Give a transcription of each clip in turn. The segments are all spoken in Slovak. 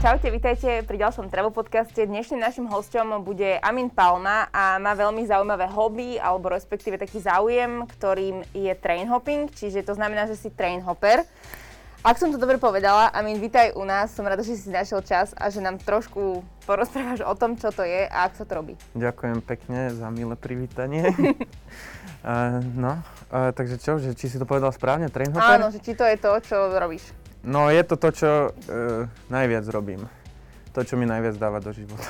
Čaute, vítajte pri ďalšom Travel podcaste. Dnešným našim hosťom bude Amin Palma a má veľmi zaujímavé hobby, alebo respektíve taký záujem, ktorým je train hopping, čiže to znamená, že si train hopper. Ak som to dobre povedala, Amin, vítaj u nás. Som rada, že si našiel čas a že nám trošku porozprávaš o tom, čo to je a ako sa to robí. Ďakujem pekne za milé privítanie. uh, no, uh, takže čo, že či si to povedal správne, train hopper? Áno, že či to je to, čo robíš. No, je to to, čo uh, najviac robím. To, čo mi najviac dáva do života.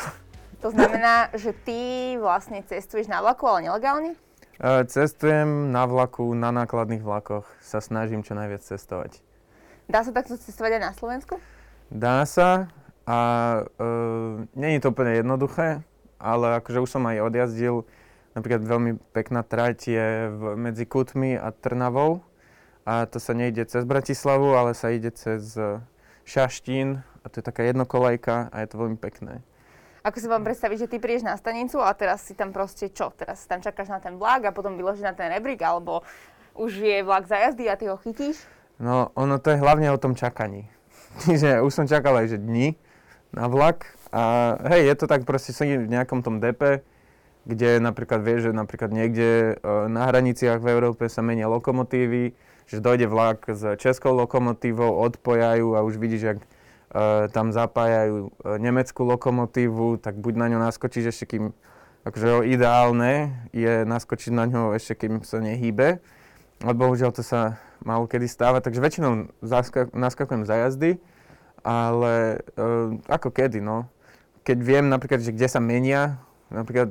To znamená, že ty vlastne cestuješ na vlaku, ale nelegálne? Uh, cestujem na vlaku, na nákladných vlakoch. Sa snažím čo najviac cestovať. Dá sa takto cestovať aj na Slovensku? Dá sa a uh, nie je to úplne jednoduché, ale akože už som aj odjazdil, napríklad veľmi pekná trať je v, medzi Kutmi a Trnavou a to sa nejde cez Bratislavu, ale sa ide cez Šaštín a to je taká jednokolajka a je to veľmi pekné. Ako si vám predstaviť, že ty prídeš na stanicu a teraz si tam proste čo? Teraz tam čakáš na ten vlak a potom vyložíš na ten rebrík, alebo už je vlak za jazdy a ty ho chytíš? No, ono to je hlavne o tom čakaní. Čiže už som čakal aj, že dni na vlak a hej, je to tak proste sedím v nejakom tom depe, kde napríklad vieš, že napríklad niekde e, na hraniciach v Európe sa menia lokomotívy, že dojde vlak s českou lokomotívou, odpojajú a už vidíš, jak uh, tam zapájajú uh, nemeckú lokomotívu, tak buď na ňo naskočíš ešte kým, akože ideálne je naskočiť na ňo ešte kým sa nehýbe, ale bohužiaľ to sa málo kedy stáva, takže väčšinou naskakujem za jazdy, ale uh, ako kedy, no. Keď viem napríklad, že kde sa menia, napríklad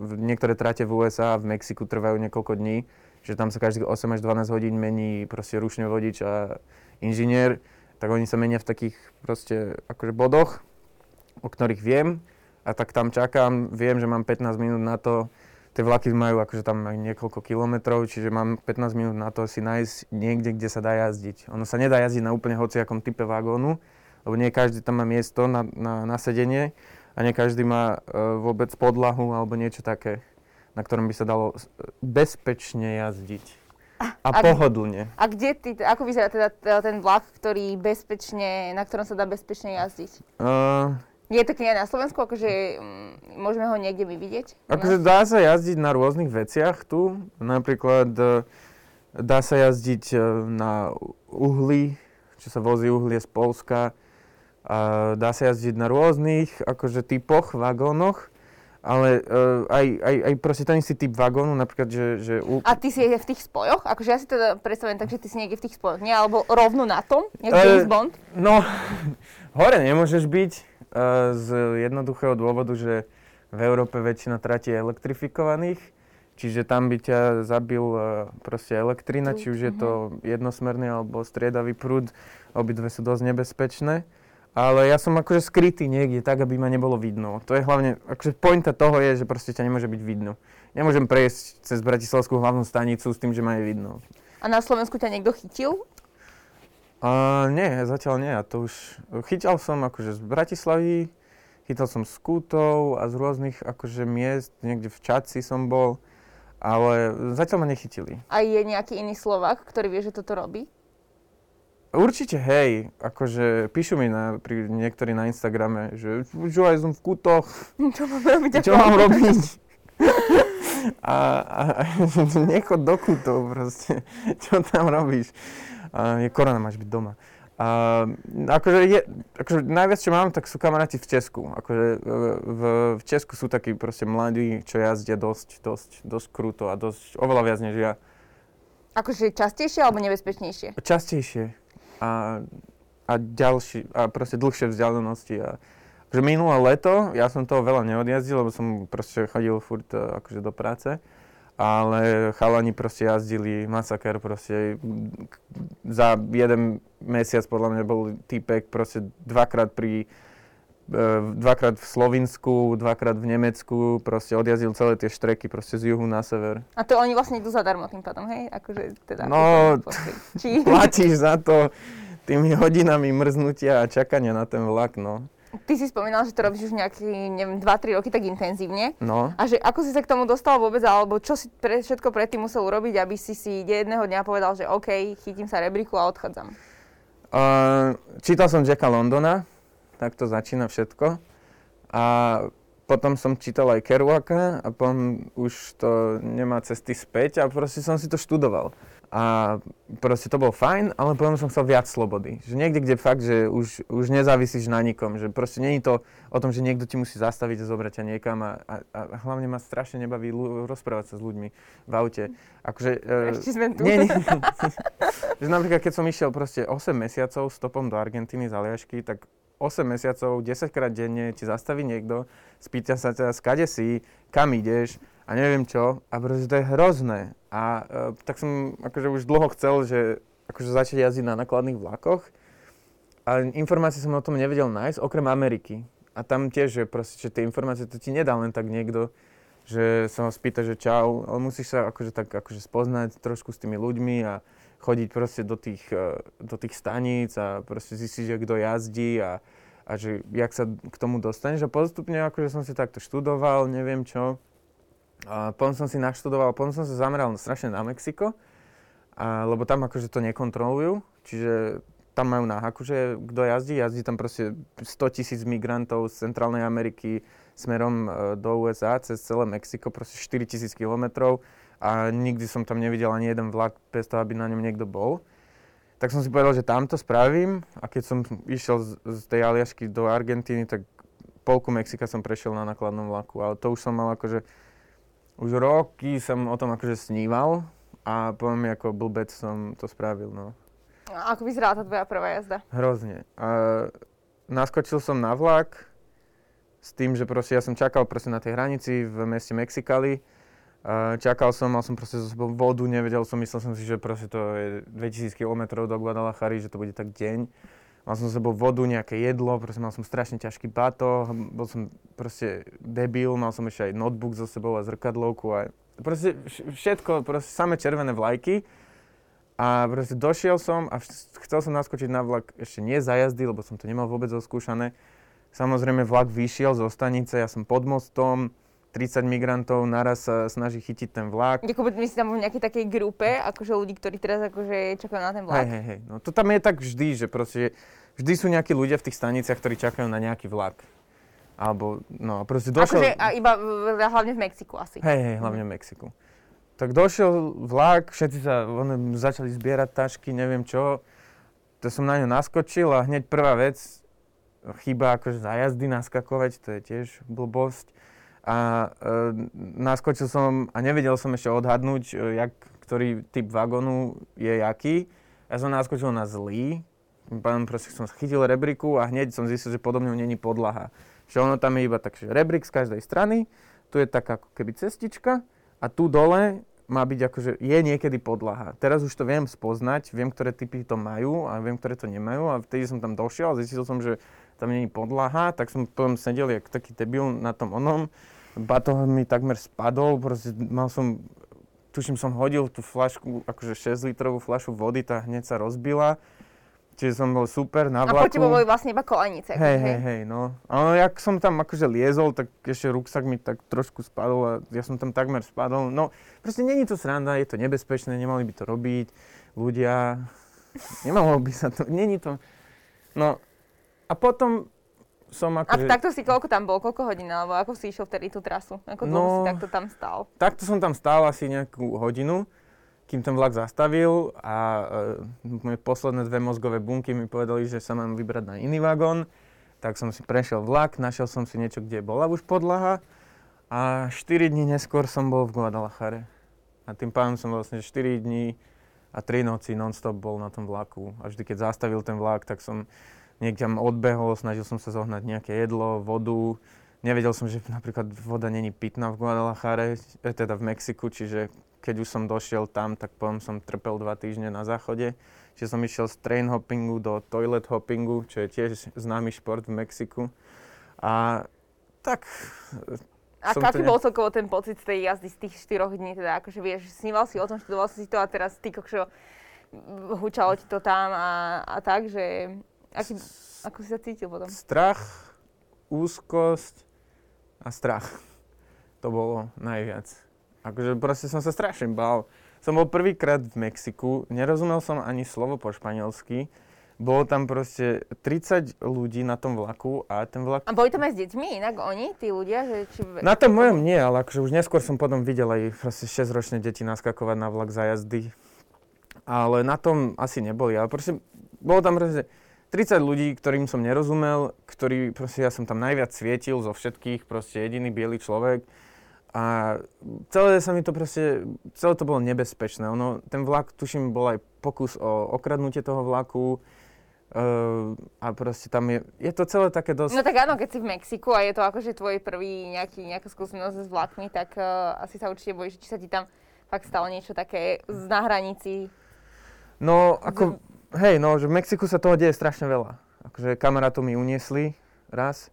niektoré trate v USA a v Mexiku trvajú niekoľko dní, že tam sa každých 8 až 12 hodín mení proste ručne vodič a inžinier, tak oni sa menia v takých proste akože bodoch, o ktorých viem a tak tam čakám, viem, že mám 15 minút na to, tie vlaky majú akože tam niekoľko kilometrov, čiže mám 15 minút na to si nájsť niekde, kde sa dá jazdiť. Ono sa nedá jazdiť na úplne hociakom type vagónu, lebo nie každý tam má miesto na, na, na sedenie a nie každý má uh, vôbec podlahu alebo niečo také, na ktorom by sa dalo bezpečne jazdiť. A, a pohodlne. A kde ty, ako vyzerá teda ten vlak, ktorý bezpečne, na ktorom sa dá bezpečne jazdiť? Uh, je taký aj na Slovensku, akože m, môžeme ho niekde my vidieť? Akože dá sa jazdiť na rôznych veciach tu. Napríklad e, dá sa jazdiť e, na uhli, čo sa vozí uhlie z Polska. Dá sa jazdiť na rôznych akože typoch, vagónoch. Ale uh, aj, aj, aj proste ten istý typ vagónu, napríklad, že... že u... A ty si je v tých spojoch? Akože ja si teda predstavujem tak, že ty si niekde v tých spojoch, nie? Alebo rovno na tom? Niekde uh, Bond? No, hore nemôžeš byť uh, z jednoduchého dôvodu, že v Európe väčšina tratí je elektrifikovaných, čiže tam by ťa zabil uh, proste elektrina, či už je to mhm. jednosmerný alebo striedavý prúd, obidve sú dosť nebezpečné ale ja som akože skrytý niekde tak, aby ma nebolo vidno. To je hlavne, akože pointa toho je, že proste ťa nemôže byť vidno. Nemôžem prejsť cez Bratislavskú hlavnú stanicu s tým, že ma je vidno. A na Slovensku ťa niekto chytil? Uh, nie, zatiaľ nie. A to už chytal som akože z Bratislavy, chytal som z Kútov a z rôznych akože miest, niekde v Čaci som bol, ale zatiaľ ma nechytili. A je nejaký iný Slovak, ktorý vie, že toto robí? Určite, hej, akože píšu mi na, pri, niektorí na Instagrame, že čo aj som v kutoch. Čo mám robiť? Čo mám robiť? a, a, a nechod do kutov proste. Čo tam robíš? A, je korona, máš byť doma. A, akože, je, akože najviac, čo mám, tak sú kamaráti v Česku. Akože v, v Česku sú takí proste mladí, čo jazdia dosť, dosť, dosť kruto a dosť, oveľa viac než ja. Akože častejšie alebo nebezpečnejšie? Častejšie a, a, ďalší, a proste dlhšie vzdialenosti. A, že minulé leto, ja som toho veľa neodjazdil, lebo som proste chodil furt e, akože do práce, ale chalani proste jazdili masaker proste za jeden mesiac podľa mňa bol týpek proste dvakrát pri dvakrát v Slovinsku, dvakrát v Nemecku, proste odjazdil celé tie štreky proste z juhu na sever. A to oni vlastne idú zadarmo tým pádom, hej? Akože teda... No, Či... platíš za to tými hodinami mrznutia a čakania na ten vlak, no. Ty si spomínal, že to robíš už nejaký, neviem, 2-3 roky tak intenzívne. No. A že ako si sa k tomu dostal vôbec, alebo čo si pre, všetko predtým musel urobiť, aby si si jedného dňa povedal, že OK, chytím sa rebríku a odchádzam? Uh, čítal som Jacka Londona, tak to začína všetko. A potom som čítal aj Kerouaka a potom už to nemá cesty späť a proste som si to študoval. A proste to bolo fajn, ale potom som chcel viac slobody. Že niekde, kde fakt, že už, už nezávisíš na nikom. Že proste není to o tom, že niekto ti musí zastaviť a zobrať ťa niekam. A, a, a hlavne ma strašne nebaví ľu, rozprávať sa s ľuďmi v aute. Akože, uh, Ešte sme tu. Nie, nie. že napríklad, keď som išiel proste 8 mesiacov stopom do Argentíny z Aliašky, tak 8 mesiacov, 10 krát denne ti zastaví niekto, spýta sa ťa, skade si, kam ideš, a neviem čo. A proste to je hrozné. A uh, tak som akože už dlho chcel, že akože začať jazdiť na nakladných vlakoch. A informácie som o tom nevedel nájsť, okrem Ameriky. A tam tiež, že proste, že tie informácie to ti nedá len tak niekto, že sa ho spýta, že čau, ale musíš sa akože tak akože spoznať trošku s tými ľuďmi a chodiť proste do tých, uh, do tých staníc a proste zistiť, že kto jazdí a, a že jak sa k tomu dostaneš. A postupne akože som si takto študoval, neviem čo. A potom som si naštudoval, potom som sa zameral strašne na Mexiko, a, lebo tam akože to nekontrolujú, čiže tam majú náhaku, že kto jazdí, jazdí tam proste 100 tisíc migrantov z Centrálnej Ameriky smerom e, do USA cez celé Mexiko, proste 4 tisíc kilometrov a nikdy som tam nevidel ani jeden vlak bez toho, aby na ňom niekto bol. Tak som si povedal, že tam to spravím a keď som išiel z, z tej Aliašky do Argentíny, tak polku Mexika som prešiel na nakladnom vlaku, ale to už som mal akože už roky som o tom akože sníval a poviem, ako blbec som to spravil, no. A ako vyzerala tá tvoja prvá jazda? Hrozne. A naskočil som na vlak s tým, že proste ja som čakal proste na tej hranici v meste Mexikali. Čakal som, mal som proste zo sebou vodu, nevedel som, myslel som si, že proste to je 2000 km do Guadalajary, že to bude tak deň. Mal som so sebou vodu, nejaké jedlo, proste mal som strašne ťažký bato, bol som proste debil, mal som ešte aj notebook so sebou a zrkadlovku a proste všetko, proste samé červené vlajky. A proste došiel som a chcel som naskočiť na vlak ešte nie za jazdy, lebo som to nemal vôbec zoskúšané. Samozrejme vlak vyšiel zo stanice, ja som pod mostom, 30 migrantov naraz sa snaží chytiť ten vlak. Jakoby my si tam v nejakej takej grupe, akože ľudí, ktorí teraz akože čakajú na ten vlak. Hej, hej, hej. No to tam je tak vždy, že proste vždy sú nejakí ľudia v tých staniciach, ktorí čakajú na nejaký vlak. Alebo, no, proste došiel... Akože a iba v, hlavne v Mexiku asi. Hej, hej, hlavne v Mexiku. Tak došiel vlak, všetci sa one, začali zbierať tašky, neviem čo. To som na ňu naskočil a hneď prvá vec, chyba akože za jazdy naskakovať, to je tiež blbosť a e, naskočil som a nevedel som ešte odhadnúť, e, jak, ktorý typ vagónu je jaký. Ja som naskočil na zlý, potom proste som chytil rebriku a hneď som zistil, že podobne není podlaha. Že ono tam je iba tak, že rebrik z každej strany, tu je taká ako keby cestička a tu dole má byť akože, je niekedy podlaha. Teraz už to viem spoznať, viem, ktoré typy to majú a viem, ktoré to nemajú a vtedy som tam došiel a zistil som, že tam není podlaha, tak som potom sedel jak taký debil na tom onom. Batoh mi takmer spadol, proste mal som, tuším som hodil tú flašku, akože 6 litrovú flašu vody, tá hneď sa rozbila. Čiže som bol super na vlaku. A po teba boli vlastne iba kolenice. Hej, hej, hej, no. Ale jak som tam akože liezol, tak ešte ruksak mi tak trošku spadol a ja som tam takmer spadol. No, proste není to sranda, je to nebezpečné, nemali by to robiť ľudia. Nemalo by sa to, není to... No, a potom som ako... A takto si koľko tam bol, koľko hodín, alebo ako si išiel vtedy tú trasu? Ako dlho no, si takto tam stál? Takto som tam stál asi nejakú hodinu, kým ten vlak zastavil a e, moje posledné dve mozgové bunky mi povedali, že sa mám vybrať na iný vagón. Tak som si prešiel vlak, našiel som si niečo, kde bola už podlaha a 4 dní neskôr som bol v Guadalajare. A tým pádom som vlastne 4 dní a 3 noci non-stop bol na tom vlaku. A vždy, keď zastavil ten vlak, tak som niekam odbehol, snažil som sa zohnať nejaké jedlo, vodu. Nevedel som, že napríklad voda není pitná v Guadalajare, e, teda v Mexiku, čiže keď už som došiel tam, tak potom som trpel dva týždne na záchode. Čiže som išiel z train hoppingu do toilet hoppingu, čo je tiež známy šport v Mexiku. A tak... A aký bol celkovo ten pocit z tej jazdy z tých 4 dní? Teda akože vieš, sníval si o tom, študoval si to a teraz ty kokšo, hučalo ti to tam a, a tak, že Aký, ako si sa cítil potom? Strach, úzkosť a strach. To bolo najviac. Akože proste som sa strašne bál. Som bol prvýkrát v Mexiku, nerozumel som ani slovo po španielsky. bolo tam proste 30 ľudí na tom vlaku a ten vlak... A boli tam aj s deťmi inak oni, tí ľudia? Že či... Na tom mojom nie, ale akože už neskôr som potom videl aj proste 6-ročné deti naskakovať na vlak za jazdy. Ale na tom asi neboli, ale proste bolo tam proste 30 ľudí, ktorým som nerozumel, ktorí proste ja som tam najviac svietil zo všetkých, proste jediný biely človek. A celé sa mi to proste, celé to bolo nebezpečné. Ono, ten vlak, tuším, bol aj pokus o okradnutie toho vlaku. Uh, a proste tam je, je to celé také dosť... No tak áno, keď si v Mexiku a je to akože tvoj prvý nejaký, nejaká skúsenosť s vlakmi, tak uh, asi sa určite bojíš, či sa ti tam fakt stalo niečo také z hranici. No, ako, z... hej, no, že v Mexiku sa toho deje strašne veľa. Akože kamarátov mi uniesli raz.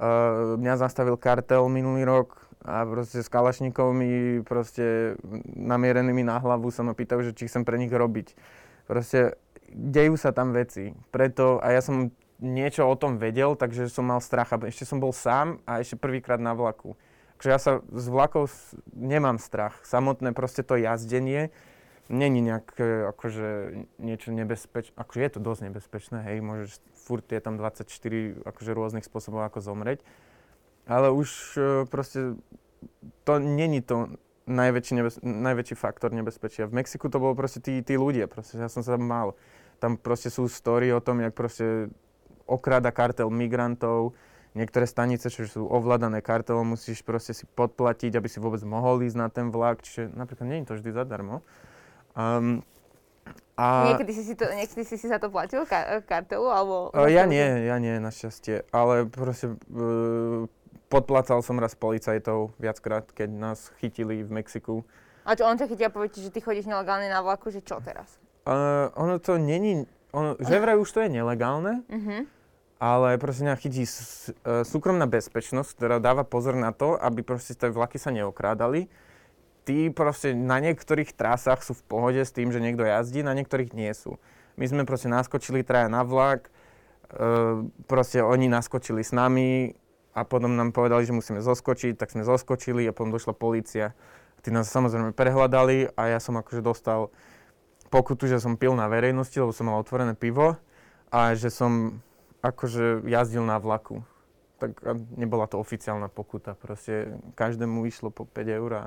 Uh, mňa zastavil kartel minulý rok, a proste s kalašníkovmi proste namierenými na hlavu sa ma pýtajú, že či chcem pre nich robiť. Proste dejú sa tam veci. Preto, a ja som niečo o tom vedel, takže som mal strach. A ešte som bol sám a ešte prvýkrát na vlaku. Takže ja sa z vlakov nemám strach. Samotné proste to jazdenie není nejak akože niečo nebezpečné. Akože je to dosť nebezpečné, hej, môžeš, furt je tam 24 akože rôznych spôsobov, ako zomreť ale už e, proste to není to najväčší, nebez, najväčší faktor nebezpečia. V Mexiku to bolo proste tí, tí ľudia, proste ja som sa tam mal. Tam proste sú story o tom, jak proste okráda kartel migrantov, niektoré stanice, čo sú ovládané kartelom, musíš proste si podplatiť, aby si vôbec mohol ísť na ten vlak, čiže napríklad je to vždy zadarmo. Um, a... Niekedy, si si to, niekedy si si za to platil ka- kartelu? Alebo... Uh, ja nie, ja nie, našťastie. Ale proste uh, podplacal som raz policajtov viackrát, keď nás chytili v Mexiku. A čo on ťa chytia a povie že ty chodíš nelegálne na vlaku, že čo teraz? Uh, ono to není, ono, že vraj už to je nelegálne, uh-huh. ale proste mňa chytí s, uh, súkromná bezpečnosť, ktorá dáva pozor na to, aby proste tie vlaky sa neokrádali. Tí proste na niektorých trasách sú v pohode s tým, že niekto jazdí, na niektorých nie sú. My sme proste naskočili traja na vlak, uh, proste oni naskočili s nami, a potom nám povedali, že musíme zoskočiť, tak sme zoskočili a potom došla policia. Tí nás samozrejme prehľadali a ja som akože dostal pokutu, že som pil na verejnosti, lebo som mal otvorené pivo a že som akože jazdil na vlaku. Tak nebola to oficiálna pokuta, proste každému išlo po 5 eur a,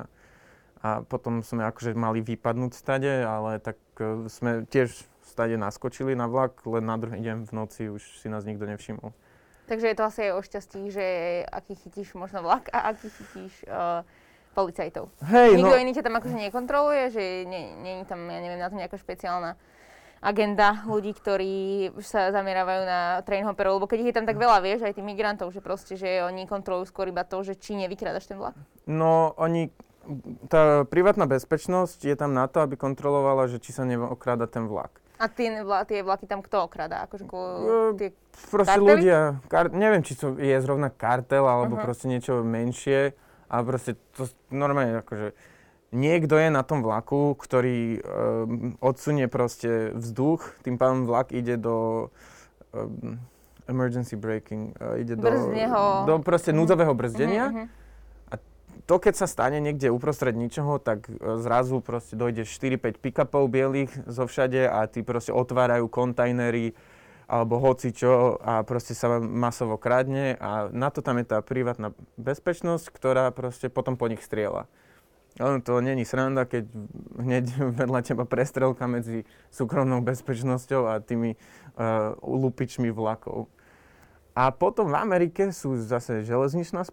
a potom sme akože mali vypadnúť stade, ale tak e, sme tiež stade naskočili na vlak, len na druhý deň v noci už si nás nikto nevšimol. Takže je to asi aj o šťastí, že aký chytíš možno vlak a aký chytíš uh, policajtov. Hej, Nikto no... iný ťa tam akože nekontroluje, že nie, nie je tam, ja neviem, na to nejaká špeciálna agenda ľudí, ktorí sa zamerávajú na train hopperov, lebo keď ich je tam tak veľa, vieš, aj tých migrantov, že proste, že oni kontrolujú skôr iba to, že či nevykrádaš ten vlak. No, oni, tá privátna bezpečnosť je tam na to, aby kontrolovala, že či sa neokráda ten vlak. A tie, vla, tie vlaky tam kto okradá? Akože, ko, tie proste kartely? ľudia, kar, neviem, či to je zrovna kartel, alebo uh-huh. proste niečo menšie, ale proste to normálne akože niekto je na tom vlaku, ktorý um, odsunie proste vzduch, tým pádom vlak ide do um, emergency braking, uh, ide do, do proste núdzového brzdenia. Uh-huh, uh-huh to keď sa stane niekde uprostred ničoho, tak e, zrazu proste dojde 4-5 pick-upov bielých zo všade a tí proste otvárajú kontajnery alebo hoci čo a proste sa masovo kradne a na to tam je tá privátna bezpečnosť, ktorá proste potom po nich strieľa. Ale to není sranda, keď hneď vedľa teba prestrelka medzi súkromnou bezpečnosťou a tými uh, lupičmi vlakov. A potom v Amerike sú zase železničná e,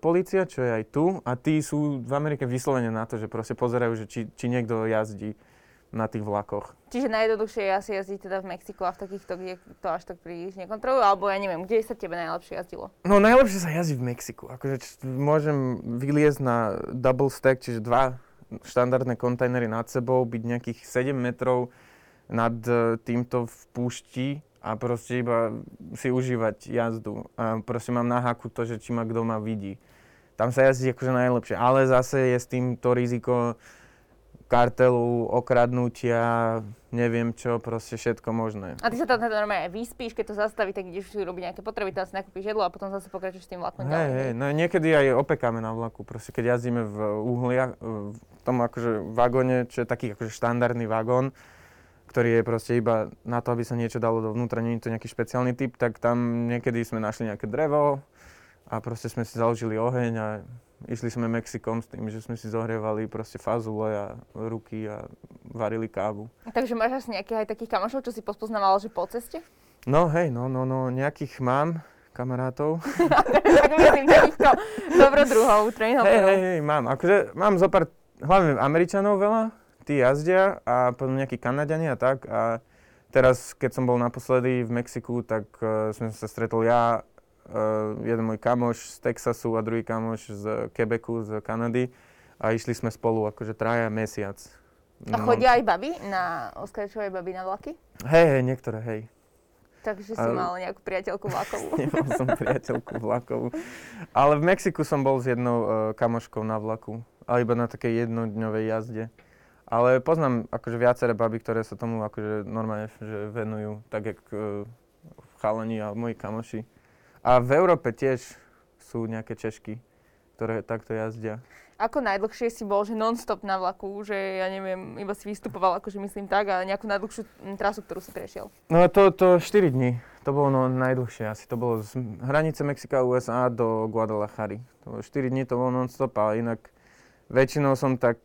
policia, čo je aj tu, a tí sú v Amerike vyslovene na to, že proste pozerajú, že či, či niekto jazdí na tých vlakoch. Čiže najjednoduchšie je asi jazdiť teda v Mexiku a v takýchto, kde to až tak príliš nekontrolujú, alebo ja neviem, kde sa tebe najlepšie jazdilo? No najlepšie sa jazdí v Mexiku. Akože č- môžem vyliezť na double stack, čiže dva štandardné kontajnery nad sebou, byť nejakých 7 metrov nad e, týmto v púšti a proste iba si užívať jazdu. A proste mám na haku to, že či ma kto ma vidí. Tam sa jazdí akože najlepšie, ale zase je s tým to riziko kartelu, okradnutia, neviem čo, proste všetko možné. A ty sa tam teda normálne vyspíš, keď to zastaví, tak ideš si robiť nejaké potreby, tam si nakúpiš jedlo a potom zase pokračuješ tým vlakom hey, ďalej. Hey, no niekedy aj opekáme na vlaku, proste keď jazdíme v uhliach, v tom akože vagóne, čo je taký akože štandardný vagón, ktorý je proste iba na to, aby sa niečo dalo dovnútra, nie je to nejaký špeciálny typ, tak tam niekedy sme našli nejaké drevo a proste sme si založili oheň a išli sme Mexikom s tým, že sme si zohrievali proste fazule a ruky a varili kávu. Takže máš asi nejakých aj takých kamošov, čo si pospoznával, že po ceste? No hej, no, no, no, nejakých mám kamarátov. tak myslím takýchto dobrodruhov, trainhoperov. Hej, hej, hej, mám. Akože mám zo pár, hlavne Američanov veľa, tí jazdia a potom nejakí Kanadiani a tak. A teraz, keď som bol naposledy v Mexiku, tak uh, sme sa stretol ja, uh, jeden môj kamoš z Texasu a druhý kamoš z Quebecu, z Kanady. A išli sme spolu akože traja mesiac. A chodia aj baby na, oskarčové baby na vlaky? Hej, hej, niektoré, hej. Takže si a... mal nejakú priateľku vlakovú. Nemal som priateľku vlakovú. Ale v Mexiku som bol s jednou uh, kamoškou na vlaku. Ale iba na takej jednodňovej jazde. Ale poznám akože viaceré baby, ktoré sa tomu akože normálne že venujú, tak jak uh, chalani a moji kamoši. A v Európe tiež sú nejaké Češky, ktoré takto jazdia. Ako najdlhšie si bol, že non-stop na vlaku, že ja neviem, iba si vystupoval, akože myslím tak, a nejakú najdlhšiu trasu, ktorú si prešiel? No to, to 4 dní. To bolo no, najdlhšie asi. To bolo z hranice Mexika a USA do Guadalajary. To bolo 4 dní, to bolo non-stop, ale inak väčšinou som tak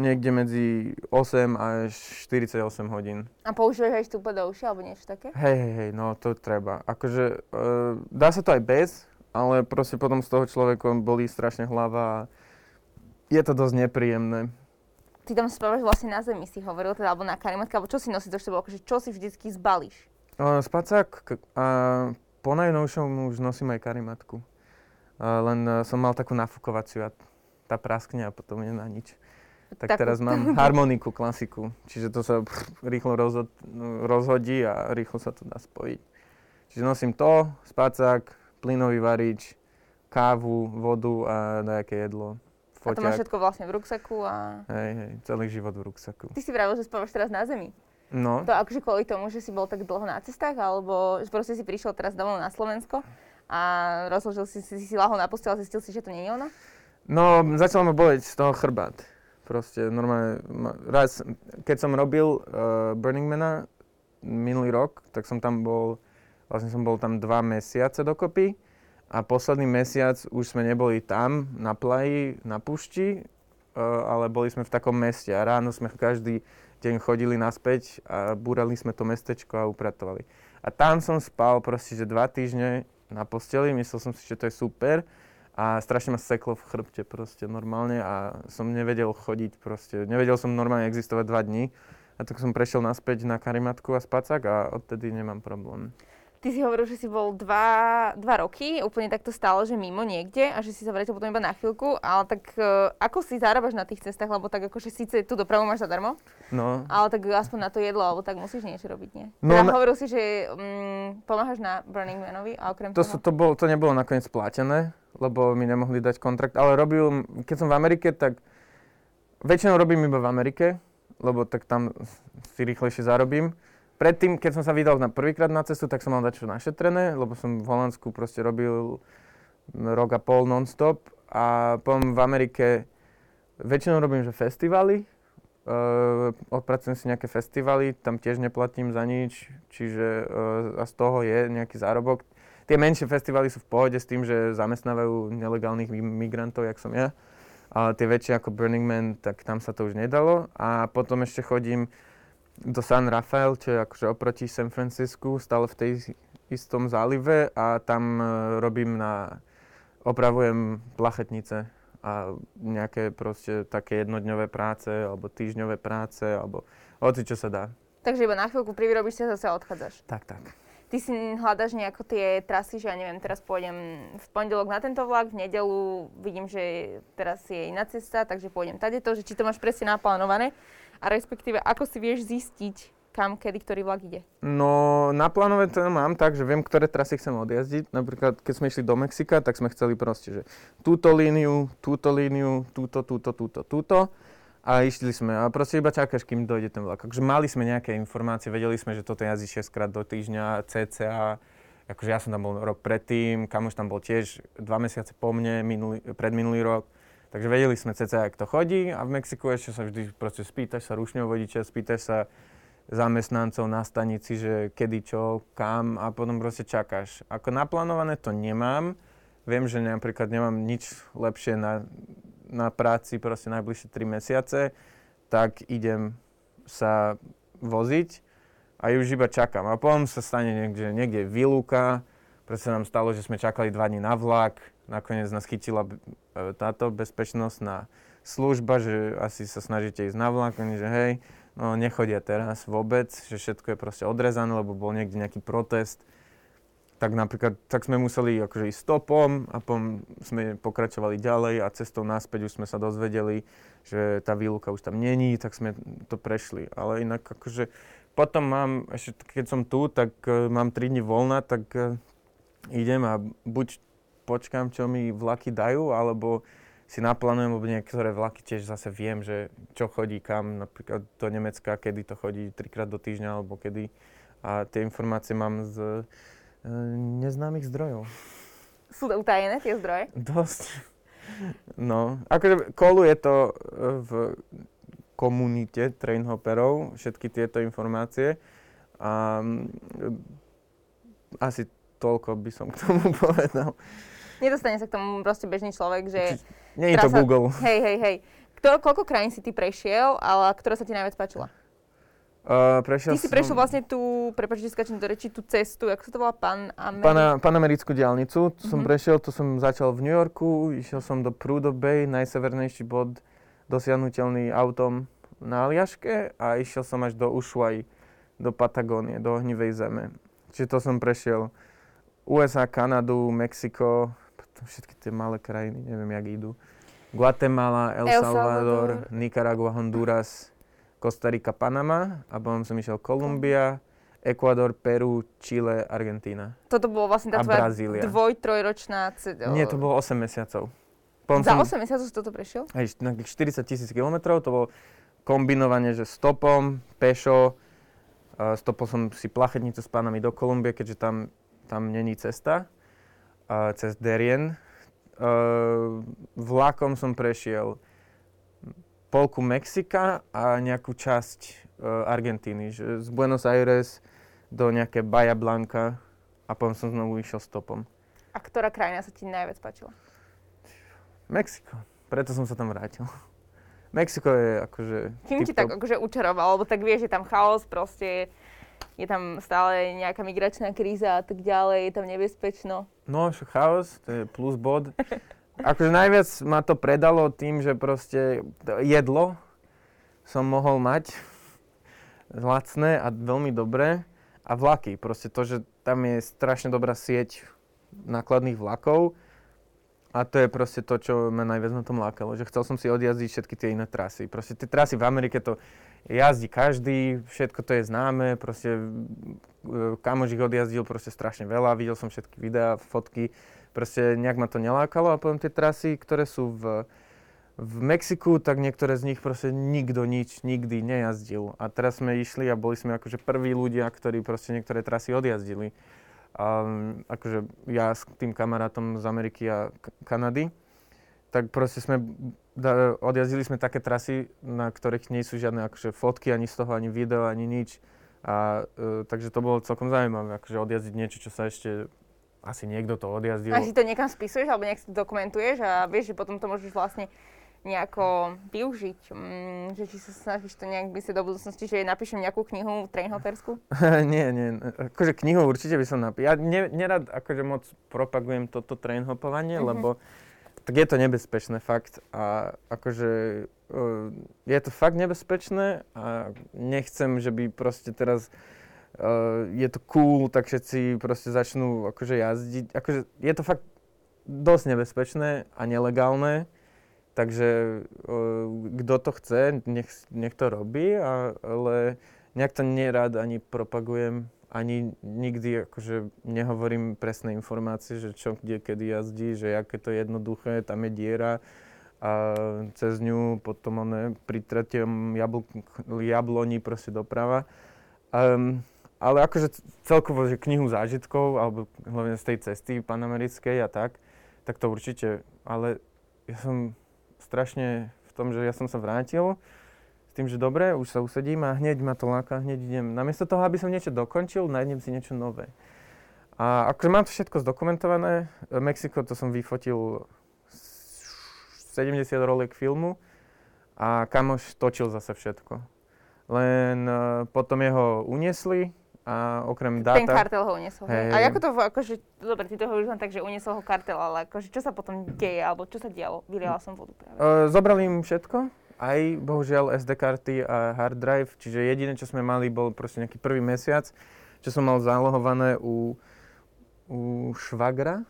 niekde medzi 8 až 48 hodín. A používaš aj do uši alebo niečo také? Hej, hej, hej, no to treba. Akože uh, dá sa to aj bez, ale proste potom z toho človeka bolí strašne hlava a je to dosť nepríjemné. Ty tam spávaš vlastne na zemi, si hovoril, teda, alebo na karimatke, alebo čo si nosíš do sebou, akože čo si vždycky zbalíš? Uh, spacák a po najnovšom už nosím aj karimatku. Uh, len uh, som mal takú nafukovaciu a tá praskne a potom je na nič. Tak Takú... teraz mám harmoniku, klasiku. Čiže to sa pff, rýchlo rozhod, rozhodí a rýchlo sa to dá spojiť. Čiže nosím to, spacák, plynový varič, kávu, vodu a nejaké jedlo foťák. A to máš všetko vlastne v ruksaku a... Hej, hej, celý život v ruksaku. Ty si vravil, že spávaš teraz na zemi. No. To akože kvôli tomu, že si bol tak dlho na cestách, alebo že proste si prišiel teraz domov na Slovensko a rozložil si, si, si lahol na postel a zistil si, že to nie je ono? No, začal ma boleť z toho chrbát. Proste normálne, raz, keď som robil uh, Burning Mana minulý rok, tak som tam bol, vlastne som bol tam dva mesiace dokopy a posledný mesiac už sme neboli tam, na plaji, na pušti, uh, ale boli sme v takom meste a ráno sme každý deň chodili naspäť a búrali sme to mestečko a upratovali. A tam som spal proste, že dva týždne na posteli, myslel som si, že to je super a strašne ma seklo v chrbte proste normálne a som nevedel chodiť proste, nevedel som normálne existovať dva dní. A tak som prešiel naspäť na karimatku a spacák a odtedy nemám problém. Ty si hovoril, že si bol dva, dva roky, úplne takto stále, že mimo niekde a že si sa vrátil potom iba na chvíľku, ale tak uh, ako si zarábaš na tých cestách, lebo tak akože síce tú dopravu máš zadarmo, no. ale tak aspoň na to jedlo, alebo tak musíš niečo robiť, nie? No, teda na... hovoril si, že um, pomáhaš na Burning Manovi a okrem to toho... Sú, to, bol, to nebolo nakoniec platené, lebo mi nemohli dať kontrakt, ale robil, keď som v Amerike, tak väčšinou robím iba v Amerike, lebo tak tam si rýchlejšie zarobím. Predtým, keď som sa vydal na prvýkrát na cestu, tak som mal dačo našetrené, lebo som v Holandsku proste robil rok a pol non-stop. A potom v Amerike väčšinou robím, že festivaly, uh, odpracujem si nejaké festivaly, tam tiež neplatím za nič, čiže uh, a z toho je nejaký zárobok. Tie menšie festivaly sú v pohode s tým, že zamestnávajú nelegálnych migrantov, jak som ja. Ale tie väčšie ako Burning Man, tak tam sa to už nedalo. A potom ešte chodím do San Rafael, čo je akože oproti San Francisku, stále v tej istom zálive a tam uh, robím na, opravujem plachetnice a nejaké proste také jednodňové práce, alebo týždňové práce, alebo hoci čo sa dá. Takže iba na chvíľku privyrobíš zase a odchádzaš. Tak, tak. Ty si hľadaš nejako tie trasy, že ja neviem, teraz pôjdem v pondelok na tento vlak, v nedelu vidím, že teraz je iná cesta, takže pôjdem to, že či to máš presne naplánované a respektíve ako si vieš zistiť, kam, kedy, ktorý vlak ide? No, naplánové to mám tak, že viem, ktoré trasy chcem odjazdiť. Napríklad, keď sme išli do Mexika, tak sme chceli proste, že túto líniu, túto líniu, túto, túto, túto, túto. A išli sme a proste iba čakáš, kým dojde ten vlak. Takže mali sme nejaké informácie, vedeli sme, že toto jazdí 6 krát do týždňa, cca. Akože ja som tam bol rok predtým, kamoš tam bol tiež dva mesiace po mne, minulý, predminulý rok. Takže vedeli sme cca, jak to chodí a v Mexiku ešte sa vždy proste spýtaš sa rušňov vodiča, spýtaš sa zamestnancov na stanici, že kedy čo, kam a potom proste čakáš. Ako naplánované to nemám. Viem, že napríklad nemám nič lepšie na, na práci proste najbližšie 3 mesiace, tak idem sa voziť a už iba čakám. A potom sa stane niekde, niekde výluka, Proste sa nám stalo, že sme čakali dva dní na vlak, nakoniec nás chytila e, táto bezpečnostná služba, že asi sa snažíte ísť na vlak, oni že hej, no nechodia teraz vôbec, že všetko je proste odrezané, lebo bol niekde nejaký protest. Tak napríklad, tak sme museli akože ísť stopom a potom sme pokračovali ďalej a cestou naspäť už sme sa dozvedeli, že tá výluka už tam není, tak sme to prešli. Ale inak akože potom mám, ešte keď som tu, tak uh, mám 3 dní voľna, tak uh, idem a buď počkám, čo mi vlaky dajú, alebo si naplánujem, lebo niektoré vlaky tiež zase viem, že čo chodí kam, napríklad do Nemecka, kedy to chodí trikrát do týždňa, alebo kedy. A tie informácie mám z e, neznámych zdrojov. Sú to utajené tie zdroje? Dosť. No, akože koluje to e, v komunite trainhopperov, všetky tieto informácie. A asi toľko by som k tomu povedal. Nedostane sa k tomu proste bežný človek, že... Nie je to Google. Hej, hej, hej. Kto, koľko krajín si ty prešiel, ale ktorá sa ti najviac páčila? Uh, prešiel ty si prešiel vlastne tú, prepáčte, skačím do reči, tú cestu, ako sa to volá, Pan Ameri... Pana, Panamerickú diálnicu, to mm-hmm. som mhm. prešiel, to som začal v New Yorku, išiel som do Prudhoe Bay, najsevernejší bod dosiahnutelný autom na Aliaške a išiel som až do Ushuaí, do Patagónie, do ohnivej zeme. Čiže to som prešiel USA, Kanadu, Mexiko, všetky tie malé krajiny, neviem, jak idú. Guatemala, El, El Salvador, Salvador, Nicaragua, Honduras, Kostarika, Panama a potom som išiel Kolumbia, Ekvador, Peru, Chile, Argentína. Toto bolo vlastne tá tvoja Brazília. dvoj, trojročná... C- Nie, to bolo 8 mesiacov. Potom Za som, 8 mesiacov si toto prešiel? Hej, 40 tisíc kilometrov, to bolo kombinovanie, že stopom, pešo, stopol som si plachetnicu s pánami do Kolumbie, keďže tam tam není cesta, uh, cez Derien. Uh, vlakom som prešiel polku Mexika a nejakú časť uh, Argentíny, že z Buenos Aires do nejaké Baja Blanca a potom som znovu išiel stopom. A ktorá krajina sa ti najviac páčila? Mexiko. Preto som sa tam vrátil. Mexiko je akože... Kým ti tak akože učaroval? Lebo tak vieš, že tam chaos, proste je tam stále nejaká migračná kríza a tak ďalej, je tam nebezpečno. No, chaos, to je plus bod. Akože najviac ma to predalo tým, že proste jedlo som mohol mať lacné a veľmi dobré a vlaky. Proste to, že tam je strašne dobrá sieť nákladných vlakov a to je proste to, čo ma najviac na tom lákalo, že chcel som si odjazdiť všetky tie iné trasy. Proste tie trasy v Amerike to jazdí každý, všetko to je známe, proste e, kamož ich odjazdil proste strašne veľa, videl som všetky videá, fotky, proste nejak ma to nelákalo a potom tie trasy, ktoré sú v, v Mexiku, tak niektoré z nich proste nikto nič nikdy nejazdil. A teraz sme išli a boli sme akože prví ľudia, ktorí proste niektoré trasy odjazdili a akože ja s tým kamarátom z Ameriky a K- Kanady, tak proste sme, da, odjazdili sme také trasy, na ktorých nie sú žiadne akože fotky, ani z toho, ani video, ani nič. A e, takže to bolo celkom zaujímavé, akože odjazdiť niečo, čo sa ešte asi niekto to odjazdil. A si to niekam spisuješ, alebo nejak to dokumentuješ a vieš, že potom to môžeš vlastne nejako využiť? Mm, že či sa snažíš to nejak myslieť do budúcnosti, že napíšem nejakú knihu trainhopersku? nie, nie. Akože knihu určite by som napísal. Ja ne, nerad akože moc propagujem toto trainhopovanie, mm-hmm. lebo tak je to nebezpečné fakt a akože uh, je to fakt nebezpečné a nechcem, že by proste teraz je to cool, tak všetci proste začnú akože jazdiť. Akože je to fakt dosť nebezpečné a nelegálne Takže kto to chce, nech, nech to robí, a, ale nejak to nerád ani propagujem, ani nikdy akože nehovorím presné informácie, že čo, kde, kedy jazdí, že aké to je jednoduché, tam je diera a cez ňu potom one pri tretiom jabl- jabloni proste doprava. Um, ale akože celkovo, že knihu zážitkov, alebo hlavne z tej cesty panamerickej a tak, tak to určite, ale ja som strašne v tom, že ja som sa vrátil S tým, že dobre, už sa usedím a hneď ma to láka, hneď idem. Namiesto toho, aby som niečo dokončil, nájdem si niečo nové. A akože mám to všetko zdokumentované. Mexiko to som vyfotil 70 rolek filmu a kamoš točil zase všetko. Len uh, potom jeho uniesli a okrem dáta... Ten kartel ho uniesol. Hey. A ako to, akože, dobre, ty to hovoríš len tak, že uniesol ho kartel, ale akože čo sa potom deje, alebo čo sa dialo? Vyliala som vodu práve. Uh, zobrali im všetko, aj bohužiaľ SD karty a hard drive, čiže jediné, čo sme mali, bol proste nejaký prvý mesiac, čo som mal zálohované u, u švagra,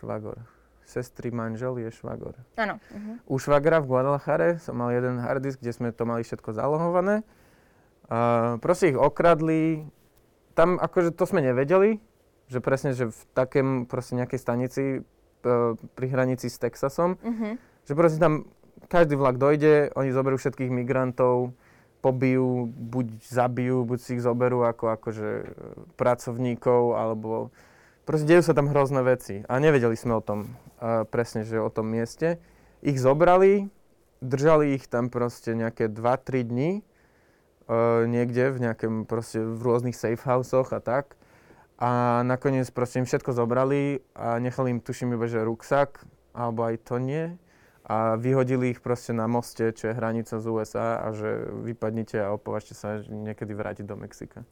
švagor, sestry manžel je švagor. Áno. Uh-huh. U švagra v Guadalajare som mal jeden hard disk, kde sme to mali všetko zálohované. Uh, proste ich okradli, tam akože to sme nevedeli, že presne, že v takém proste nejakej stanici uh, pri hranici s Texasom, uh-huh. že proste tam každý vlak dojde, oni zoberú všetkých migrantov, pobijú, buď zabijú, buď si ich zoberú ako akože e, pracovníkov, alebo proste dejú sa tam hrozné veci. A nevedeli sme o tom, uh, presne, že o tom mieste. Ich zobrali, držali ich tam proste nejaké 2-3 dní, niekde v nejakém proste v rôznych safe houseoch a tak. A nakoniec proste im všetko zobrali a nechali im, tuším iba, že ruksak, alebo aj to nie. A vyhodili ich proste na moste, čo je hranica z USA a že vypadnite a opovažte sa niekedy vrátiť do Mexika.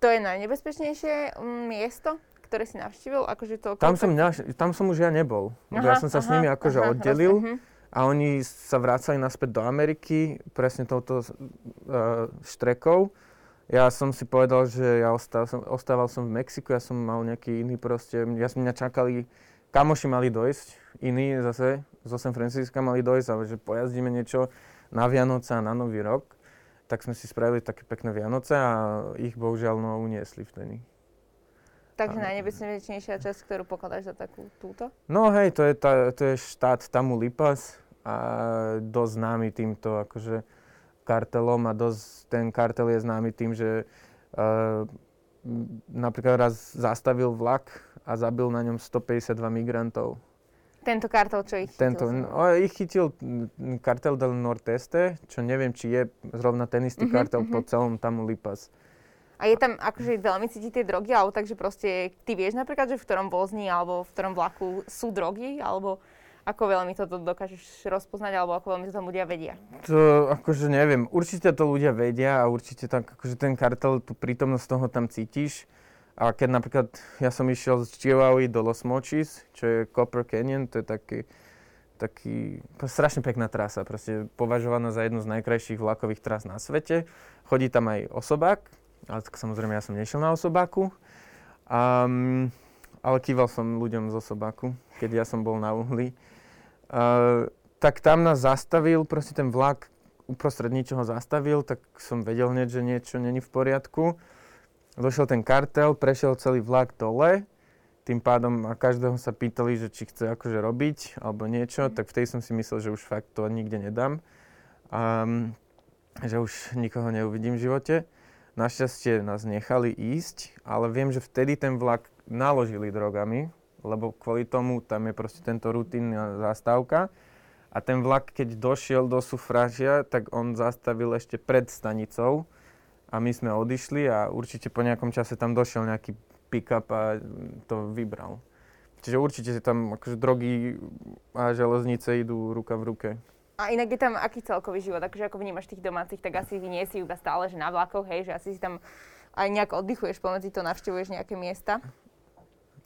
To je najnebezpečnejšie mm, miesto, ktoré si navštívil? Akože to tam, som, tam som už ja nebol. Aha, ja som sa aha, s nimi akože aha, oddelil. Mhm a oni sa vracali naspäť do Ameriky presne touto uh, štrekou. Ja som si povedal, že ja ostával som, ostával som v Mexiku, ja som mal nejaký iný proste, ja som mňa čakali, kamoši mali dojsť, iní zase zo San Francisca mali dojsť, ale že pojazdíme niečo na Vianoce a na Nový rok. Tak sme si spravili také pekné Vianoce a ich bohužiaľ no uniesli vtedy. Takže najnebezpečnejšia časť, ktorú pokladáš za takú túto? No hej, to je, tá, to je štát Tamaulipas a dosť známy týmto akože kartelom a dosť ten kartel je známy tým, že uh, napríklad raz zastavil vlak a zabil na ňom 152 migrantov. Tento kartel, čo ich chytil? Tento, no, ich chytil kartel del Nordeste, čo neviem, či je zrovna ten istý uh-huh, kartel uh-huh. po celom Tamaulipas. A je tam akože veľmi cítiť tie drogy, alebo takže proste ty vieš napríklad, že v ktorom vozni alebo v ktorom vlaku sú drogy, alebo ako veľmi toto dokážeš rozpoznať, alebo ako veľmi to tam ľudia vedia? To akože neviem. Určite to ľudia vedia a určite tak, akože ten kartel, tú prítomnosť toho tam cítiš. A keď napríklad ja som išiel z Chihuahua do Los Mochis, čo je Copper Canyon, to je taký, taký strašne pekná trasa, proste považovaná za jednu z najkrajších vlakových tras na svete. Chodí tam aj osobák, ale tak samozrejme ja som nešiel na osobáku. Um, ale kýval som ľuďom z osobáku, keď ja som bol na uhli tak tam nás zastavil, proste ten vlak uprostred ničoho zastavil, tak som vedel hneď, že niečo není v poriadku. Došiel ten kartel, prešiel celý vlak dole, tým pádom a každého sa pýtali, že či chce akože robiť alebo niečo, mm. tak vtedy som si myslel, že už fakt to nikde nedám. A, že už nikoho neuvidím v živote. Našťastie nás nechali ísť, ale viem, že vtedy ten vlak naložili drogami, lebo kvôli tomu tam je proste tento rutinná zastávka. A ten vlak, keď došiel do sufražia, tak on zastavil ešte pred stanicou a my sme odišli a určite po nejakom čase tam došiel nejaký pick-up a to vybral. Čiže určite tam akože drogy a železnice idú ruka v ruke. A inak je tam aký celkový život? Akože ako vnímaš tých domácich, tak asi nie si iba stále že na vlakoch, hej, že asi si tam aj nejak oddychuješ pomedzi to, navštevuješ nejaké miesta.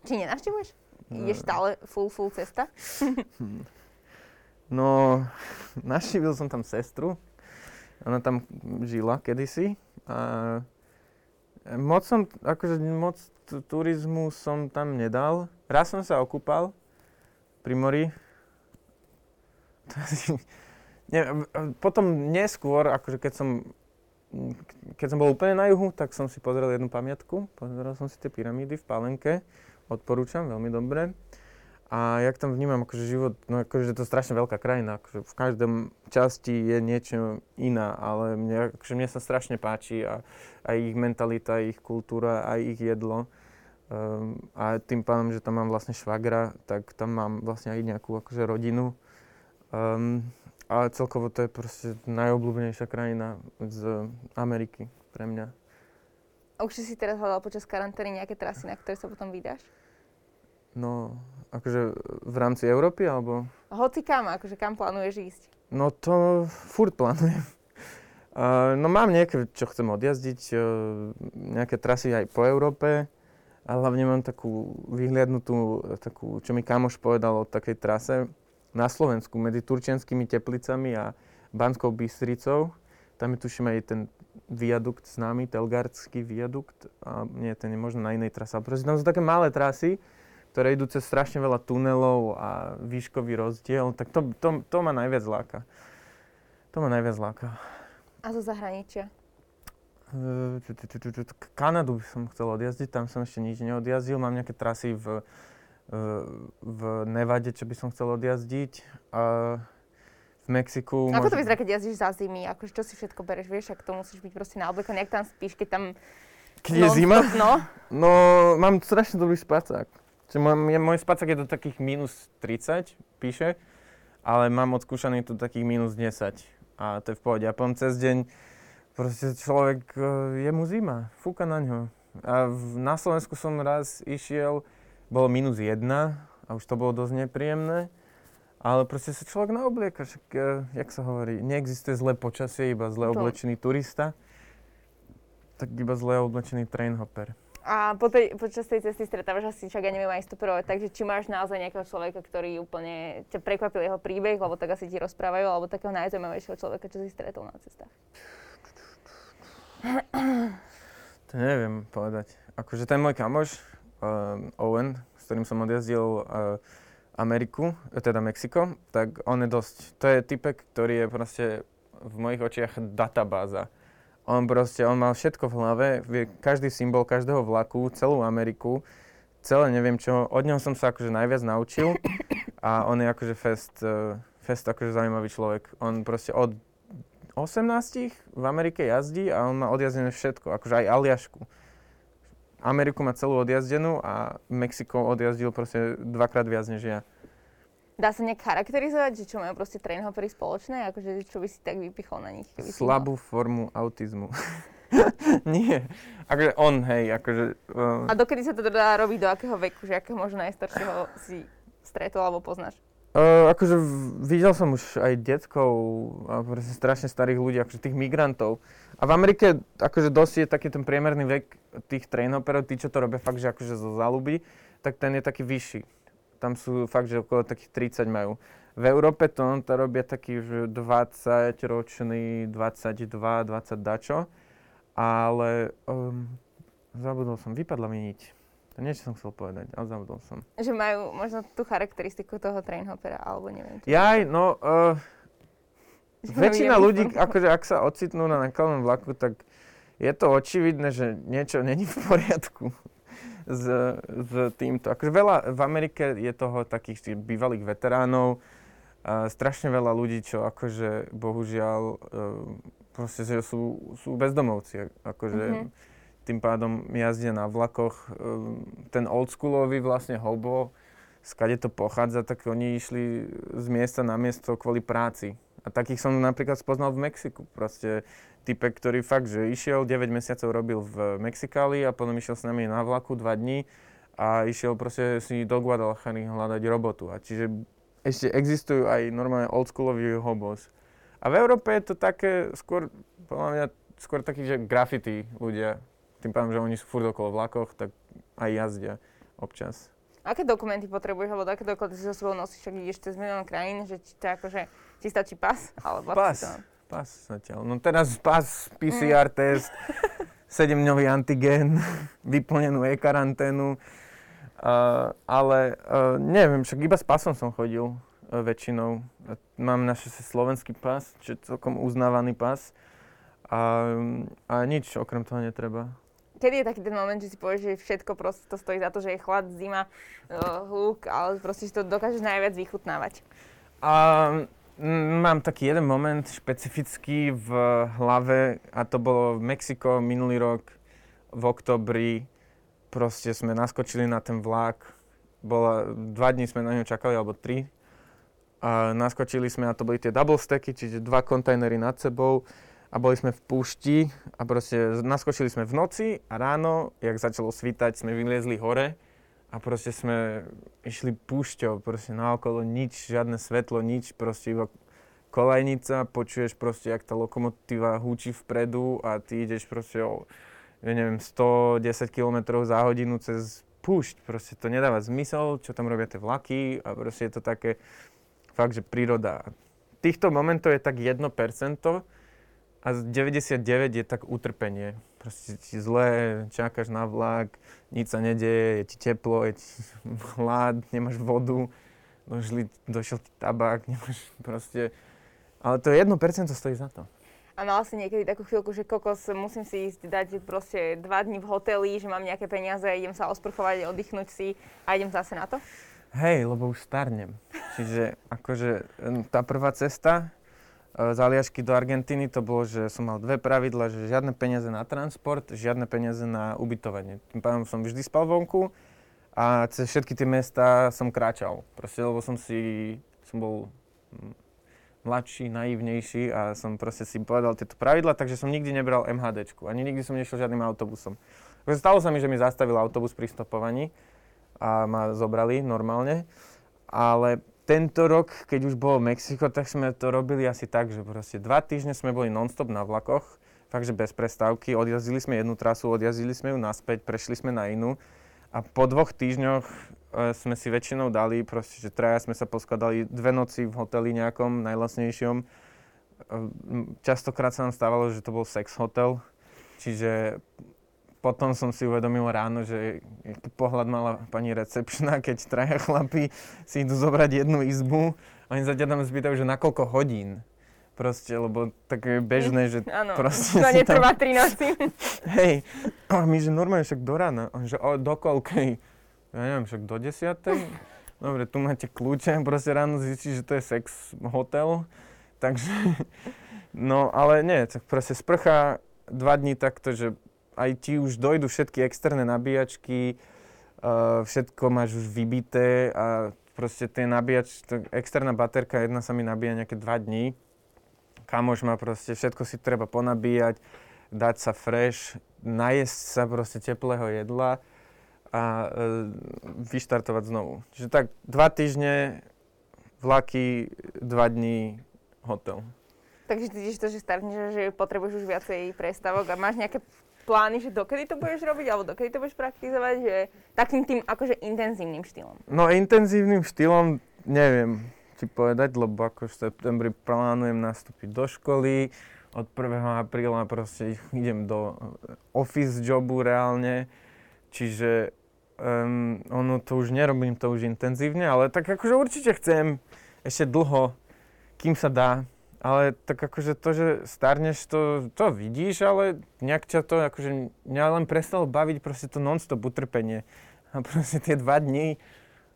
Či nenavštevuješ? Ideš stále full, full cesta? no, naštívil som tam sestru. Ona tam žila kedysi. A moc som, akože moc turizmu som tam nedal. Raz som sa okúpal pri mori. Nie, potom neskôr, akože keď som, keď som bol úplne na juhu, tak som si pozrel jednu pamiatku. Pozeral som si tie pyramídy v Palenke odporúčam, veľmi dobre. A jak tam vnímam akože život, no akože to je strašne veľká krajina, akože v každom časti je niečo iná, ale mne, akože mne sa strašne páči a aj ich mentalita, ich kultúra, aj ich jedlo. Um, a tým pádom, že tam mám vlastne švagra, tak tam mám vlastne aj nejakú akože rodinu. Um, a celkovo to je proste najobľúbenejšia krajina z Ameriky pre mňa. A už si teraz hľadal počas karantény nejaké trasy, na ktoré sa potom vydáš? No, akože v rámci Európy, alebo? Hoci kam, akože kam plánuješ ísť? No to furt plánujem. Uh, no mám nejaké, čo chcem odjazdiť, uh, nejaké trasy aj po Európe. A hlavne mám takú vyhliadnutú, takú, čo mi kamoš povedal o takej trase na Slovensku medzi Turčianskými teplicami a Banskou Bystricou. Tam je tuším aj ten viadukt známy, Telgardský viadukt. A nie, ten je možno na inej trase. Proste tam sú také malé trasy, ktoré idú cez strašne veľa tunelov a výškový rozdiel. Tak to, to, to ma najviac láka. To ma najviac láka. A zo zahraničia? Kanadu by som chcel odjazdiť, tam som ešte nič neodjazdil. Mám nejaké trasy v, v Nevade, čo by som chcel odjazdiť. A Mexiku. Ako to vyzerá, keď jazdíš za zimy? Akože čo si všetko bereš, vieš, ak to musíš byť proste naoblekaný, jak tam spíš, keď tam... Keď je zima? No. no, mám strašne dobrý spacák. Môj, môj spacák je do takých minus 30, píše, ale mám odskúšaný to takých minus 10 a to je v pohode. A potom cez deň proste človek, e, je mu zima, fúka na ňo. A v, na Slovensku som raz išiel, bolo minus 1 a už to bolo dosť nepríjemné. Ale proste sa človek naoblieka, však, uh, jak sa hovorí, neexistuje zlé počasie, iba zle oblečený turista, tak iba zle oblečený trainhopper. A po tej, počas tej cesty stretávaš asi, čak ja neviem aj stoperovať, takže či máš naozaj nejakého človeka, ktorý úplne ťa prekvapil jeho príbeh, lebo tak asi ti rozprávajú, alebo takého najzaujímavejšieho človeka, čo si stretol na cestách? To neviem povedať. Akože ten môj kamoš, uh, Owen, s ktorým som odjazdil uh, Ameriku, teda Mexiko, tak on je dosť, to je typek, ktorý je proste v mojich očiach databáza. On proste, on mal všetko v hlave, každý symbol každého vlaku, celú Ameriku, celé neviem čo, od neho som sa akože najviac naučil a on je akože fest, uh, fest akože zaujímavý človek. On proste od 18 v Amerike jazdí a on má odjazdené všetko, akože aj Aliašku Ameriku má celú odjazdenú a Mexiko odjazdil proste dvakrát viac než ja. Dá sa nejak charakterizovať, že čo majú proste trainhoppery spoločné? Akože čo by si tak vypichol na nich? Slabú formu autizmu. Nie. Akože on, hej, akože... Uh... A dokedy sa to dá robiť, do akého veku, že akého možno najstaršieho si stretol alebo poznáš? Uh, akože videl som už aj detkov a proste strašne starých ľudí, akože tých migrantov. A v Amerike akože dosť je taký ten priemerný vek tých trainoperov, tí, čo to robia fakt, že akože zo záľuby, tak ten je taký vyšší. Tam sú fakt, že okolo takých 30 majú. V Európe to to robia taký že 20 ročný, 22, 20 dačo, ale um, zabudol som, vypadla mi niť. To niečo som chcel povedať, ale zabudol som. Že majú možno tú charakteristiku toho trainhoppera, alebo neviem. Čo Jaj, no... Uh, väčšina ľudí, akože ak sa ocitnú na nákladnom vlaku, tak je to očividné, že niečo není v poriadku s, s týmto. Akože veľa, v Amerike je toho takých bývalých veteránov, a strašne veľa ľudí, čo akože bohužiaľ uh, proste že sú, sú bezdomovci. Akože mm-hmm tým pádom jazdia na vlakoch. Ehm, ten oldschoolový vlastne hobo, skade to pochádza, tak oni išli z miesta na miesto kvôli práci. A takých som napríklad spoznal v Mexiku. Proste typek, ktorý fakt, že išiel, 9 mesiacov robil v Mexikáli a potom išiel s nami na vlaku 2 dní a išiel proste si do Guadalajary hľadať robotu. A čiže ešte existujú aj normálne oldschooloví hobos. A v Európe je to také skôr, podľa mňa, skôr taký, že graffiti ľudia tým pádom, že oni sú furt okolo vlakoch, tak aj jazdia občas. Aké dokumenty potrebuješ, alebo aké si so sebou nosíš, ak ideš cez milión krajín, že ti, to akože, ti stačí pas? Alebo pas, to... pas zatiaľ. No teraz pas, PCR mm. test, 7-dňový antigen, vyplnenú e-karanténu. Uh, ale uh, neviem, však iba s pasom som chodil uh, väčšinou. Mám naše slovenský pas, čo je celkom uznávaný pas. A, a nič okrem toho netreba. Kedy je taký ten moment, že si povieš, že všetko proste to stojí za to, že je chlad, zima, uh, hluk, ale proste si to dokážeš najviac vychutnávať? A, m, mám taký jeden moment špecifický v hlave a to bolo v Mexiko minulý rok v oktobri. Proste sme naskočili na ten vlak. Bola, dva dní sme na ňo čakali, alebo tri. a naskočili sme a to boli tie double stacky, čiže dva kontajnery nad sebou a boli sme v púšti a proste naskočili sme v noci a ráno, jak začalo svítať, sme vyliezli hore a proste sme išli púšťou, proste naokolo nič, žiadne svetlo, nič, proste iba kolajnica, počuješ proste, jak tá lokomotíva húči vpredu a ty ideš proste o, ja neviem, 110 km za hodinu cez púšť, proste to nedáva zmysel, čo tam robia tie vlaky a proste je to také, fakt, že príroda. Týchto momentov je tak 1% a z 99 je tak utrpenie. Proste ti zlé, čakáš na vlak, nič sa nedieje, je ti teplo, je ti hlad, nemáš vodu, došli, došiel ti tabák, nemáš proste... Ale to 1% stojí za to. A mal si niekedy takú chvíľku, že kokos, musím si ísť dať proste dva dní v hoteli, že mám nejaké peniaze, idem sa osprchovať, oddychnúť si a idem zase na to? Hej, lebo už starnem. Čiže akože tá prvá cesta z Aliašky do Argentíny to bolo, že som mal dve pravidla, že žiadne peniaze na transport, žiadne peniaze na ubytovanie. Tým pádom som vždy spal vonku a cez všetky tie mesta som kráčal. Proste, lebo som si, som bol mladší, naivnejší a som proste si povedal tieto pravidla, takže som nikdy nebral MHDčku, ani nikdy som nešiel žiadnym autobusom. Stalo sa mi, že mi zastavil autobus pri stopovaní a ma zobrali normálne, ale tento rok, keď už bolo Mexiko, tak sme to robili asi tak, že proste dva týždne sme boli non-stop na vlakoch, fakt, že bez prestávky, odjazdili sme jednu trasu, odjazdili sme ju naspäť, prešli sme na inú. A po dvoch týždňoch E, sme si väčšinou dali, proste, že traja sme sa poskladali dve noci v hoteli nejakom najlasnejšom. E, častokrát sa nám stávalo, že to bol sex hotel, čiže potom som si uvedomil ráno, že aký pohľad mala pani recepčná, keď traja chlapí si idú zobrať jednu izbu oni sa ťa tam spýtajú, že na koľko hodín. Proste, lebo tak je bežné, že Áno, proste to netrvá tri noci. Hej, a my, že normálne však do rána, že o, do koľkej ja neviem, však do desiatej. Dobre, tu máte kľúče, proste ráno zistíš, že to je sex hotel. Takže, no ale nie, tak proste sprcha dva dní takto, že aj ti už dojdu všetky externé nabíjačky, uh, všetko máš už vybité a proste tie nabíjač, externá baterka jedna sa mi nabíja nejaké dva dní. Kamož má proste, všetko si treba ponabíjať, dať sa fresh, najesť sa proste teplého jedla a e, vyštartovať znovu. Čiže tak dva týždne, vlaky, dva dní, hotel. Takže ty to, že startneš, že potrebuješ už viacej prestavok a máš nejaké plány, že dokedy to budeš robiť, alebo dokedy to budeš praktizovať, že takým tým akože intenzívnym štýlom? No intenzívnym štýlom neviem ti povedať, lebo ako v septembri plánujem nastúpiť do školy, od 1. apríla proste idem do office jobu reálne, čiže um, ono to už nerobím to už intenzívne, ale tak akože určite chcem ešte dlho, kým sa dá. Ale tak akože to, že starneš, to, to vidíš, ale nejak ťa to akože mňa len prestalo baviť proste to non-stop utrpenie. A proste tie dva dní,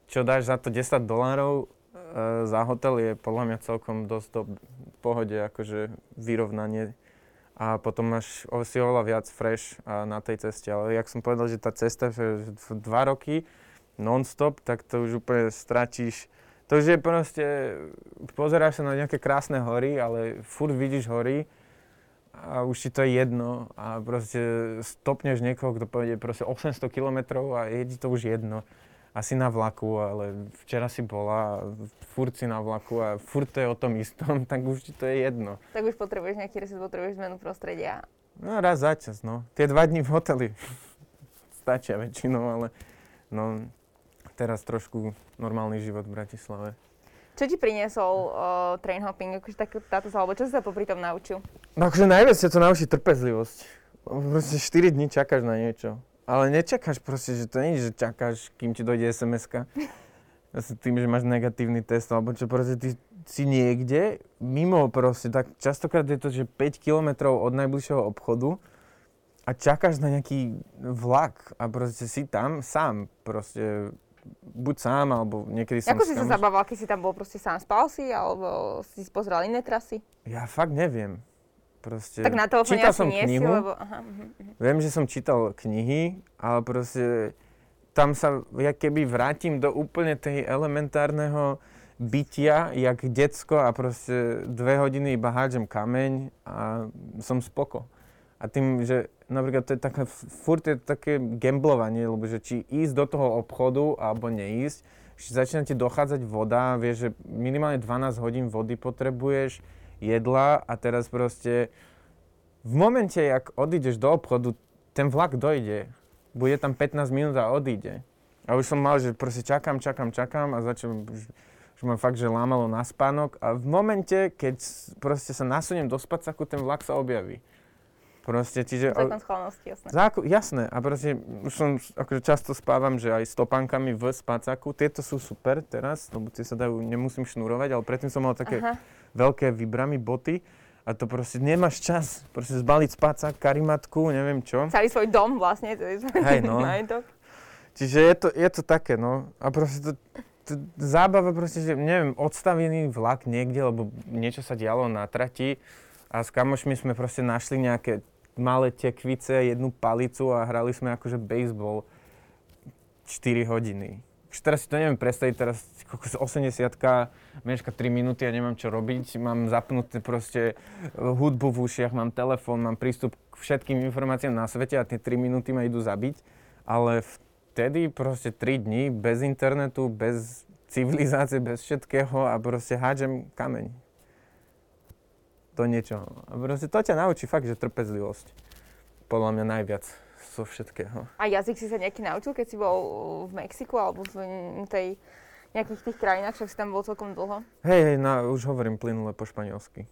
čo dáš za to 10 dolárov e, za hotel je podľa mňa celkom dosť do pohode akože vyrovnanie a potom máš si oveľa viac fresh a na tej ceste. Ale jak som povedal, že tá cesta, že dva roky non-stop, tak to už úplne stratíš. To už je proste, pozeráš sa na nejaké krásne hory, ale furt vidíš hory a už ti to je jedno a proste stopneš niekoho, kto povede proste 800 kilometrov a je ti to už jedno asi na vlaku, ale včera si bola, furt si na vlaku a furt to je o tom istom, tak už ti to je jedno. Tak už potrebuješ nejaký reset, potrebuješ zmenu prostredia. No raz za čas, no. Tie dva dní v hoteli stačia väčšinou, ale no teraz trošku normálny život v Bratislave. Čo ti priniesol uh, train hopping, akože tak, táto alebo čo si sa popri tom naučil? No akože najviac sa to naučí trpezlivosť. Proste 4 dní čakáš na niečo. Ale nečakáš proste, že to nie je, že čakáš, kým ti dojde SMS-ka. Tým, že máš negatívny test, alebo čo proste ty si niekde, mimo proste, tak častokrát je to, že 5 kilometrov od najbližšieho obchodu a čakáš na nejaký vlak a proste si tam sám, proste buď sám, alebo niekedy som... Ako si sa zabával, keď si tam bol, proste sám spal si, alebo si pozeral iné trasy? Ja fakt neviem. Proste, tak na telefóne čítal som knihu, si, lebo... Aha, uh-huh. Viem, že som čítal knihy, ale proste tam sa ja keby vrátim do úplne tej elementárneho bytia, jak decko a proste dve hodiny iba hádžem kameň a som spoko. A tým, že napríklad to je také, furt je také gamblovanie, lebo že či ísť do toho obchodu alebo neísť, že začína ti dochádzať voda, vieš, že minimálne 12 hodín vody potrebuješ, jedla a teraz proste v momente, jak odídeš do obchodu, ten vlak dojde. Bude tam 15 minút a odíde. A už som mal, že proste čakám, čakám, čakám a začal, že ma fakt, že lámalo na spánok. A v momente, keď proste sa nasuniem do spacáku, ten vlak sa objaví. Proste, čiže... Zákon schválnosti, jasné. Záko, jasné. A proste už som, akože často spávam, že aj s topánkami v spacáku. Tieto sú super teraz, lebo tie sa dajú, nemusím šnurovať, ale predtým som mal také Aha. veľké vybramy boty. A to proste nemáš čas. Proste zbaliť spacák, karimatku, neviem čo. Celý svoj dom vlastne. Hej, no. Čiže je to, je to také, no. A proste to, to, zábava proste, že neviem, odstavený vlak niekde, lebo niečo sa dialo na trati a s kamošmi sme proste našli nejaké malé tekvice, jednu palicu a hrali sme akože baseball 4 hodiny. Už teraz si to neviem predstaviť, teraz 80 meška 3 minúty a nemám čo robiť, mám zapnuté proste hudbu v ušiach, mám telefón, mám prístup k všetkým informáciám na svete a tie 3 minúty ma idú zabiť, ale vtedy proste 3 dní bez internetu, bez civilizácie, bez všetkého a proste hádžem kameň do niečoho. A proste to ťa naučí fakt, že trpezlivosť. Podľa mňa najviac zo všetkého. A jazyk si sa nejaký naučil, keď si bol v Mexiku alebo v tej nejakých tých krajinách, však si tam bol celkom dlho? Hej, hej, no, už hovorím plynule po španielsky.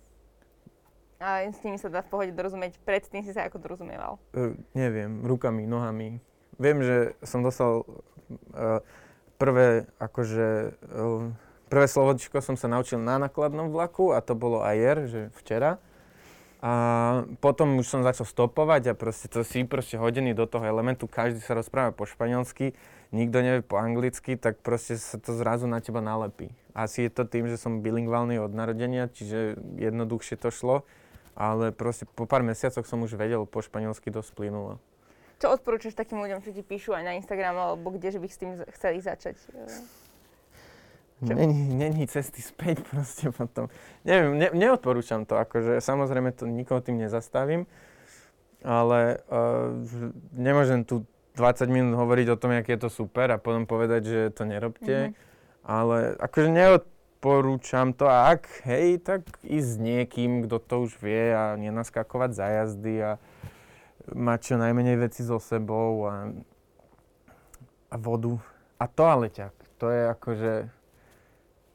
A s nimi sa dá v pohode dorozumieť. Predtým si sa ako dorozumieval? Uh, neviem, rukami, nohami. Viem, že som dostal uh, prvé, akože, uh, Prvé slovočko som sa naučil na nakladnom vlaku a to bolo ajer, že včera. A potom už som začal stopovať a proste to si proste hodený do toho elementu, každý sa rozpráva po španielsky, nikto nevie po anglicky, tak proste sa to zrazu na teba nalepí. Asi je to tým, že som bilingválny od narodenia, čiže jednoduchšie to šlo, ale proste po pár mesiacoch som už vedel po španielsky dosť plynulo. Čo odporúčaš takým ľuďom, čo ti píšu aj na Instagram alebo kde, že by s tým chceli začať? Není, není cesty späť proste potom. Neviem, ne, neodporúčam to, akože samozrejme to nikoho tým nezastavím, ale uh, nemôžem tu 20 minút hovoriť o tom, aké je to super a potom povedať, že to nerobte. Mm-hmm. Ale akože neodporúčam to a ak, hej, tak ísť s niekým, kto to už vie a nenaskakovať za jazdy a mať čo najmenej veci so sebou a, a vodu. A toaleťak, to je akože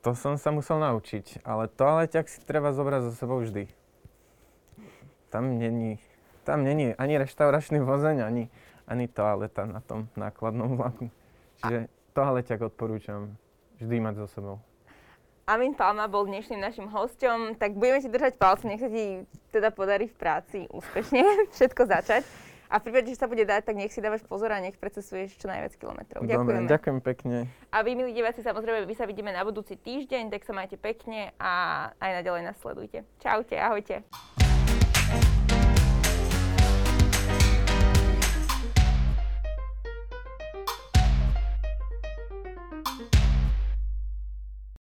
to som sa musel naučiť, ale toaleťak si treba zobrať so sebou vždy. Tam není, tam není ani reštauračný vozeň, ani, ani toaleta na tom nákladnom vlaku. Čiže toaleťak odporúčam vždy mať so sebou. Amin Palma bol dnešným našim hosťom, tak budeme ti držať palce, nech sa ti teda podarí v práci úspešne všetko začať. A v prípade, že sa bude dať, tak nech si dávaš pozor a nech precesuješ čo najviac kilometrov. Ďakujem. Ďakujem pekne. A vy, milí diváci, samozrejme, my sa vidíme na budúci týždeň, tak sa majte pekne a aj naďalej nás sledujte. Čaute, ahojte.